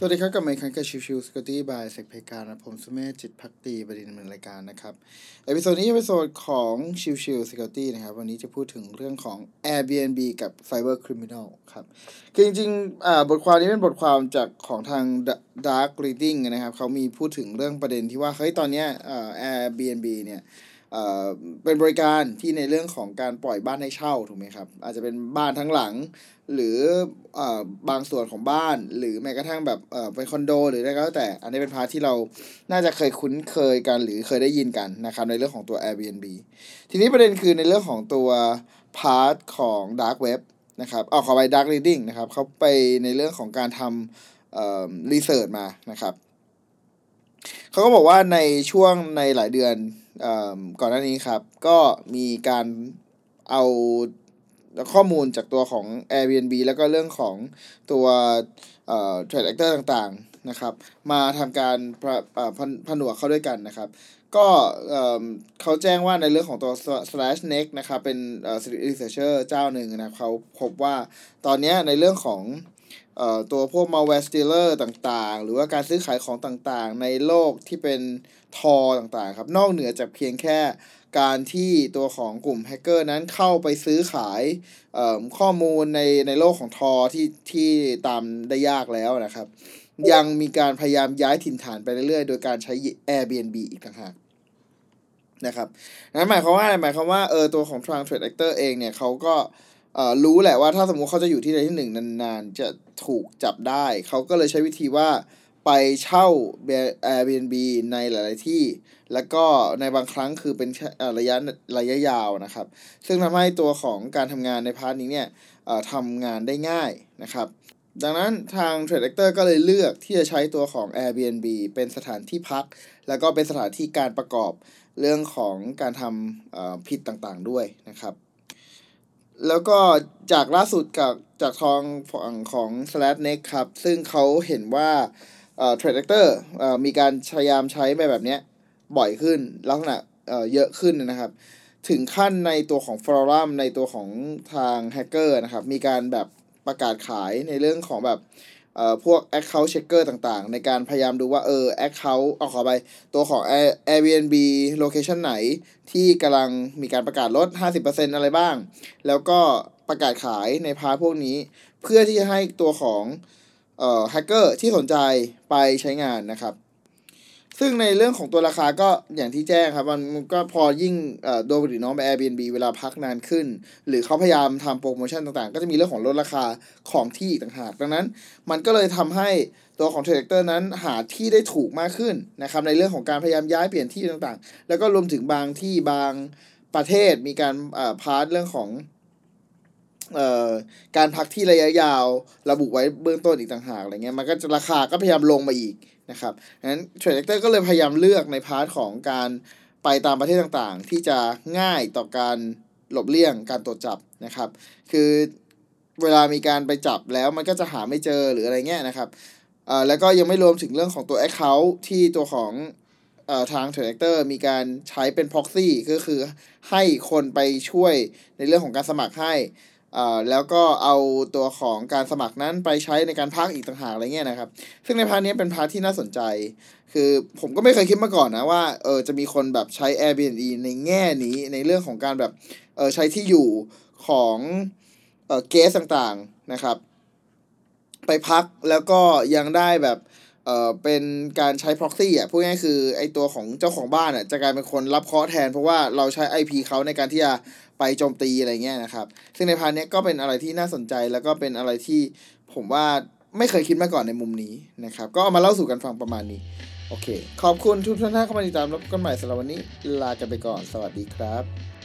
สวัสดีครับกลับมาพบกันกับ Chill Chill Security by SecPlayground นะผมสุเมธจิตภักดีบดินทร์ดำเนินรายการนะครับ episode นี้เป็น episode ของ Chill Chill Security นะครับ วันนี้จะพูดถึงเรื่องของ Airbnb กับ Cyber Criminal ครับ คือจริงๆอ่าบทความนี้เป็นบทความจากของทาง Dark Reading นะครับเขามีพูดถึงเรื่องประเด็นที่ว่า เฮ้ย ตอนเนี้ยอ่า Airbnb เนี่ย เป็นบริการที่ในเรื่องของการปล่อยบ้านให้เช่าถูกไหมครับ อาจจะเป็นบ้านทั้งหลัง หรืออบางส่วนของบ้าน หรือแม้กระทั่งแบบเป็นคอนโด หรืออะไรก็แล้วแต่ อันนี้เป็น part ที่เราน่าจะเคยคุ้นเคยกันหรือเคยได้ยินกันนะครับในเรื่องของตัว Airbnb ทีนี้ประเด็นคือในเรื่องของตัว part ของ Dark Web นะครับเอาขอไป Dark Reading นะครับเขาไปในเรื่องของการทำ research มานะครับเขาก็บอกว่าในช่วงในหลายเดือน ก่อนหน้านี้ครับ ก็มีการเอาข้อมูลจากตัวของ Airbnb แล้วก็เรื่องของตัวเอ่อ Trade Actor ต่างๆนะครับ มาทำการประเอ่อผนผนวกเข้าด้วยกันนะครับ ก็เอ่อเขาแจ้งว่าในเรื่องของตัว slash next นะครับ เป็น researcher เจ้าหนึ่งนะครับเขาพบว่าตอนนี้ในเรื่องของ ตัวพวก malware stealer ต่างๆ หรือว่าการซื้อขายของต่างๆ ในโลกที่เป็นทอต่างๆครับนอกเหนือจากเพียงแค่การที่ตัวของกลุ่มแฮกเกอร์นั้นเข้าไปซื้อขายข้อมูลในในโลกของทอที่ที่ตามได้ยากแล้วนะครับ ยังมีการพยายามย้ายถิ่นฐานไปเรื่อยๆ โดยการใช้ Airbnb อีกต่างหากนะครับนั่นหมายความว่าอะไรหมายความว่าเออตัวของ Trans Trade Actor เองเนี่ยเขาก็เรู้แหละว่าถ้าสมมุติเขาจะอยู่ที่ใดที่หนึ่งนานๆ จะถูกจับได้ เขาก็เลยใช้วิธีว่าไปเช่า Airbnb ในหลาย ๆ ที่ แล้วก็ในบางครั้งคือเป็นระยะระยะยาวนะครับ ซึ่งทำให้ตัวของการทำงานใน part นี้เนี่ยเออทำงานได้ง่ายนะครับ ดังนั้นทาง Threat Actor ก็เลยเลือกที่จะใช้ตัวของ Airbnb เป็นสถานที่พัก แล้วก็เป็นสถานที่การประกอบเรื่องของการทำผิดต่าง ๆ ด้วยนะครับ แล้วก็จากล่าสุดกับจากทองฝั่งของ s l a t n e ครับ ซึ่งเขาเห็นว่าเอ่อ Trade Actor เอ่อมีการพยายามใช้ไปแบบเนี้ยบ่อยขึ้นลักษณะเอ่อเยอะขึ้นนะครับ ถึงขั้นในตัวของฟอรัมในตัวของทางแฮกเกอร์นะครับ มีการแบบประกาศขายในเรื่องของแบบ พวก Account Checker ต่างๆ ในการพยายามดูว่าเออ Account เอาขอไป ตัวของ Airbnb location ไหนที่กำลังมีการประกาศลด 50%อะไรบ้าง แล้วก็ประกาศขายในพาพวกนี้ เพื่อที่จะให้ตัวของเอ่อแฮกเกอร์ที่สนใจไปใช้งานนะครับ ซึ่งในเรื่องของตัวราคาก็อย่างที่แจ้งครับ มันก็พอยิ่งโดนปกติน้องไป Airbnb เวลาพักนานขึ้น หรือเขาพยายามทำโปรโมชั่นต่างๆ ก็จะมีเรื่องของลดราคาของที่ต่างหาก ดังนั้น มันก็เลยทำให้ตัวของ Trade Actor นั้นหาที่ได้ถูกมากขึ้นนะครับในเรื่องของการพยายามย้ายเปลี่ยนที่ต่างๆ แล้วก็รวมถึงบางที่บางประเทศมีการ part เรื่องของ การพักที่ระยะยาวระบุไว้เบื้องต้นอีกต่างหากอะไรเงี้ยมันก็จะราคาก็พยายามลงมาอีกนะครับงนั้น Trade Actor ก็เลยพยายามเลือกใน part ของการไปตามประเทศต่างๆ ที่จะง่ายต่อการหลบเลี่ยงการตรวจจับนะครับ คือเวลามีการไปจับแล้วมันก็จะหาไม่เจอหรืออะไรเงี้ยนะครับเอ่อแล้วก็ยังไม่รวมถึงเรื่องของตัว Account ที่ตัวของเอ่อทาง Threat Actor มีการใช้เป็น proxy ก็คือให้คนไปช่วยในเรื่องของการสมัครให้ แล้วก็เอาตัวของการสมัครนั้นไปใช้ในการพักอีกต่างหากอะไรเงี้ยนะครับ ซึ่งใน part นี้เป็น part ที่น่าสนใจ คือผมก็ไม่เคยคิดมาก่อนนะว่าเออจะมีคนแบบใช้ Airbnb ในแง่นี้ในเรื่องของการแบบเออใช้ที่อยู่ของเออ guest ต่างๆนะครับ ไปพักแล้วก็ยังได้แบบ เออเป็นการใช้ proxy อะพูดง่ายคือไอตัวของเจ้าของบ้านอะจะกลายเป็นคนรับเคราะห์แทน เพราะว่าเราใช้ IP เขาในการที่จะไปโจมตีอะไรเงี้ยนะครับ ซึ่งใน part เนี้ยก็เป็นอะไรที่น่าสนใจแล้วก็เป็นอะไรที่ผมว่าไม่เคยคิดมาก่อนในมุมนี้นะครับ ก็เอามาเล่าสู่กันฟังประมาณนี้ โอเค ขอบคุณทุกท่านที่เข้ามาติดตามพบกันใหม่สำหรับวันนี้ ลากันไปก่อน สวัสดีครับ